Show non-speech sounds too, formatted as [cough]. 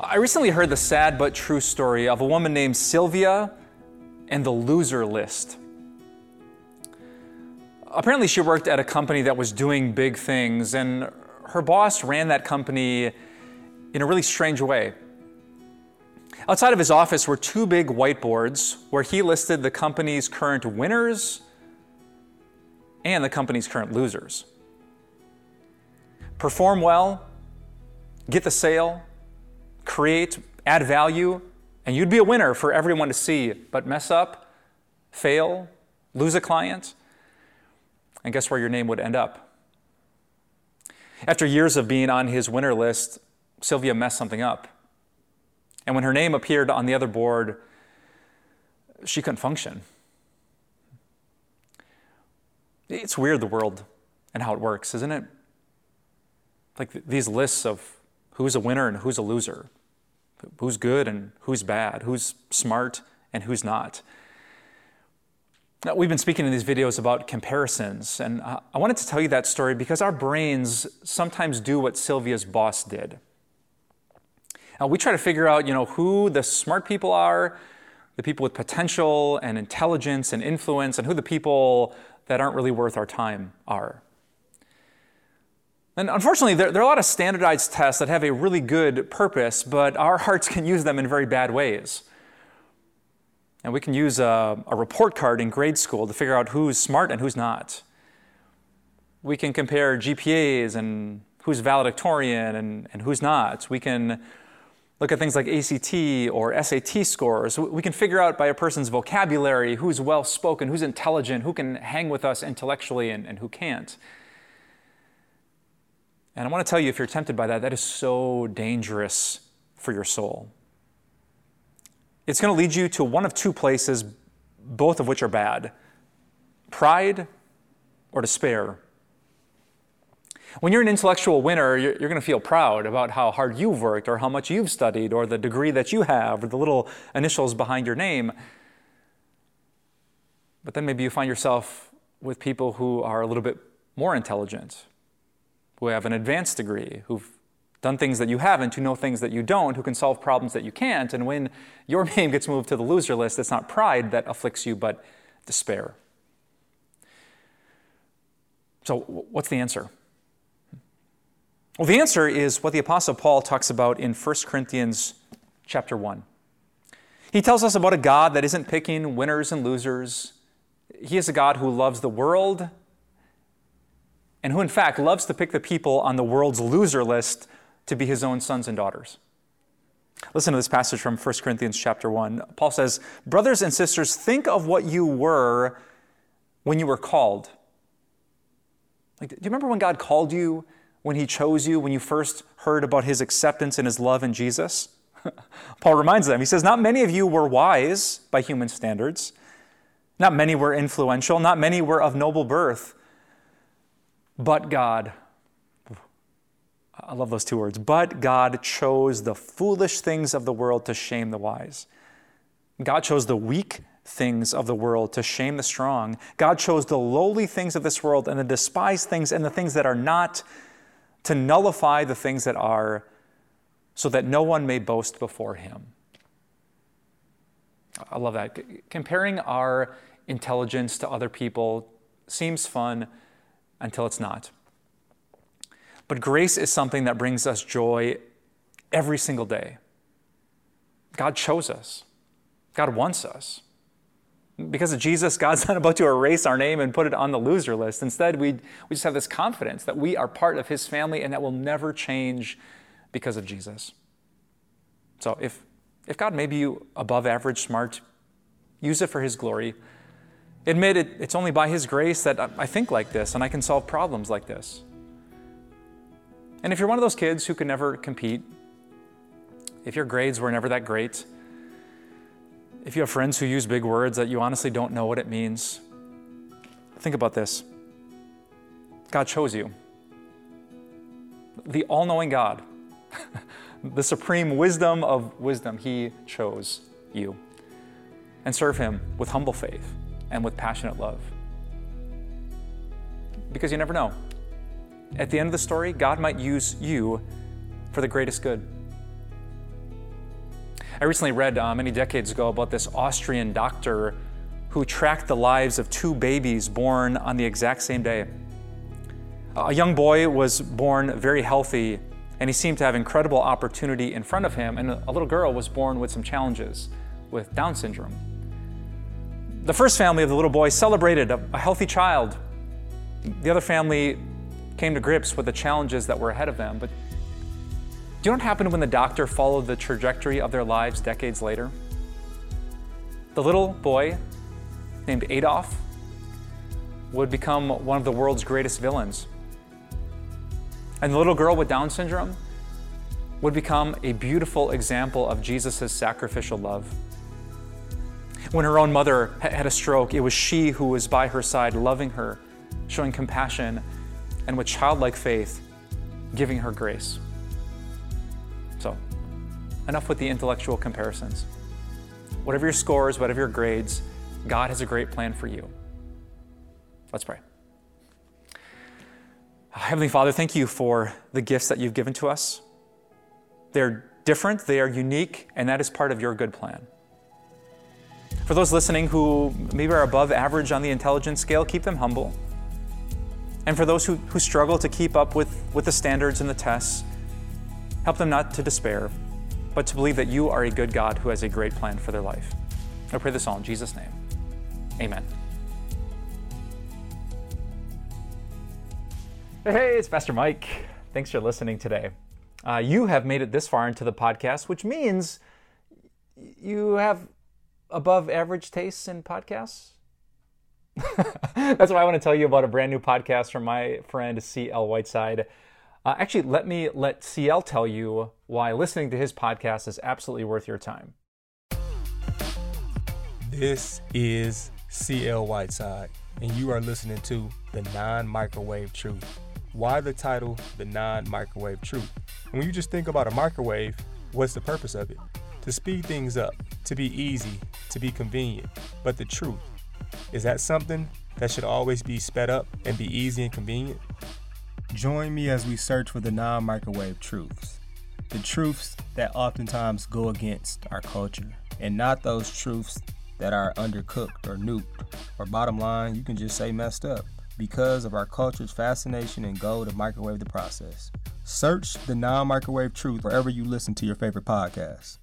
I recently heard the sad but true story of a woman named Sylvia and the loser list. Apparently, she worked at a company that was doing big things, and her boss ran that company in a really strange way. Outside of his office were two big whiteboards where he listed the company's current winners and the company's current losers. Perform well, get the sale, create, add value, and you'd be a winner for everyone to see. But mess up, fail, lose a client, and guess where your name would end up? After years of being on his winner list, Sylvia messed something up. And when her name appeared on the other board, she couldn't function. It's weird, the world and how it works, isn't it? Like these lists of who's a winner and who's a loser who's good and who's bad, who's smart and who's not. Now, we've been speaking in these videos about comparisons, and I wanted to tell you that story because our brains sometimes do what Sylvia's boss did. Now, we try to figure out, you know, who the smart people are, the people with potential and intelligence and influence, and who the people that aren't really worth our time are. And unfortunately, there, there, are a lot of standardized tests that have a really good purpose, but our [laughs] hearts can use them in very bad ways. And we can use a, a report card in grade school to figure out who's smart and who's not. We can compare GPAs and who's valedictorian and, and who's not. We can look at things like ACT or SAT scores. We can figure out by a person's vocabulary who's well spoken, who's intelligent, who can hang with us intellectually, and, and who can't. And I want to tell you if you're tempted by that, that is so dangerous for your soul. It's going to lead you to one of two places, both of which are bad pride or despair. When you're an intellectual winner, you're, going to feel proud about how hard you've worked, or how much you've studied, or the degree that you have, or the little initials behind your name. But then maybe you find yourself with people who are a little bit more intelligent, who have an advanced degree, who've done things that you haven't, who know things that you don't, who can solve problems that you can't. And when your [laughs] name gets moved to the loser list, it's not pride that afflicts you, but despair. So, what's the answer? Well, the answer is what the Apostle Paul talks about in 1 Corinthians chapter 1. He tells us about a God that isn't picking winners and losers. He is a God who loves the world and who, in fact, loves to pick the people on the world's loser list to be his own sons and daughters. Listen to this passage from 1 Corinthians chapter 1. Paul says, Brothers and sisters, think of what you were when you were called. Like, do you remember when God called you, when He chose you, when you first heard about His acceptance and His love in Jesus? [laughs] Paul reminds them, he says, Not many of you were wise by human standards. Not many were influential. Not many were of noble birth. But God, I love those two words, but God chose the foolish things of the world to shame the wise. God chose the weak things of the world to shame the strong. God chose the lowly things of this world and the despised things and the things that are not to nullify the things that are, so that no one may boast before him. I love that. Comparing our intelligence to other people seems fun until it's not. But grace is something that brings us joy every single day. God chose us, God wants us. Because of Jesus, God's [laughs] not about to erase our name and put it on the loser list. Instead, we, we just have this confidence that we are part of His family and that will never change because of Jesus. So if, if God made you above average smart, use it for His glory. Admit it, it's only by His grace that I think like this and I can solve problems like this. And if you're one of those kids who can never compete, if your grades were never that great, if you have friends who use big words that you honestly don't know what it means, think about this God chose you. The all knowing God, [laughs] the supreme wisdom of wisdom, He chose you. And serve Him with humble faith and with passionate love. Because you never know. At the end of the story, God might use you for the greatest good. I recently read uh, many decades ago about this Austrian doctor who tracked the lives of two babies born on the exact same day. A young boy was born very healthy, and he seemed to have incredible opportunity in front of him, and a little girl was born with some challenges with Down syndrome. The first family of the little boy celebrated a, a healthy child. The other family came to grips with the challenges that were ahead of them. But do you know what happened when the doctor followed the trajectory of their lives decades later? The little boy named Adolf would become one of the world's greatest villains. And the little girl with Down syndrome would become a beautiful example of Jesus' sacrificial love. When her own mother had a stroke, it was she who was by her side, loving her, showing compassion, and with childlike faith, giving her grace. So, enough with the intellectual comparisons. Whatever your scores, whatever your grades, God has a great plan for you. Let's pray. Heavenly Father, thank you for the gifts that you've given to us. They're different, they are unique, and that is part of your good plan. For those listening who maybe are above average on the intelligence scale, keep them humble. And for those who, who struggle to keep up with, with the standards and the tests, help them not to despair, but to believe that you are a good God who has a great plan for their life. I pray this all in Jesus' name. Amen. Hey, it's Pastor Mike. Thanks for listening today. Uh, you have made it this far into the podcast, which means you have above average tastes in podcasts. [laughs] That's why I want to tell you about a brand new podcast from my friend C.L. Whiteside. Uh, actually, let me let CL tell you why listening to his podcast is absolutely worth your time. This is CL Whiteside, and you are listening to The Non Microwave Truth. Why the title, The Non Microwave Truth? When you just think about a microwave, what's the purpose of it? To speed things up, to be easy, to be convenient. But the truth, is that something that should always be sped up and be easy and convenient? Join me as we search for the non microwave truths. The truths that oftentimes go against our culture, and not those truths that are undercooked or nuked, or bottom line, you can just say messed up because of our culture's fascination and goal to microwave the process. Search the non microwave truth wherever you listen to your favorite podcasts.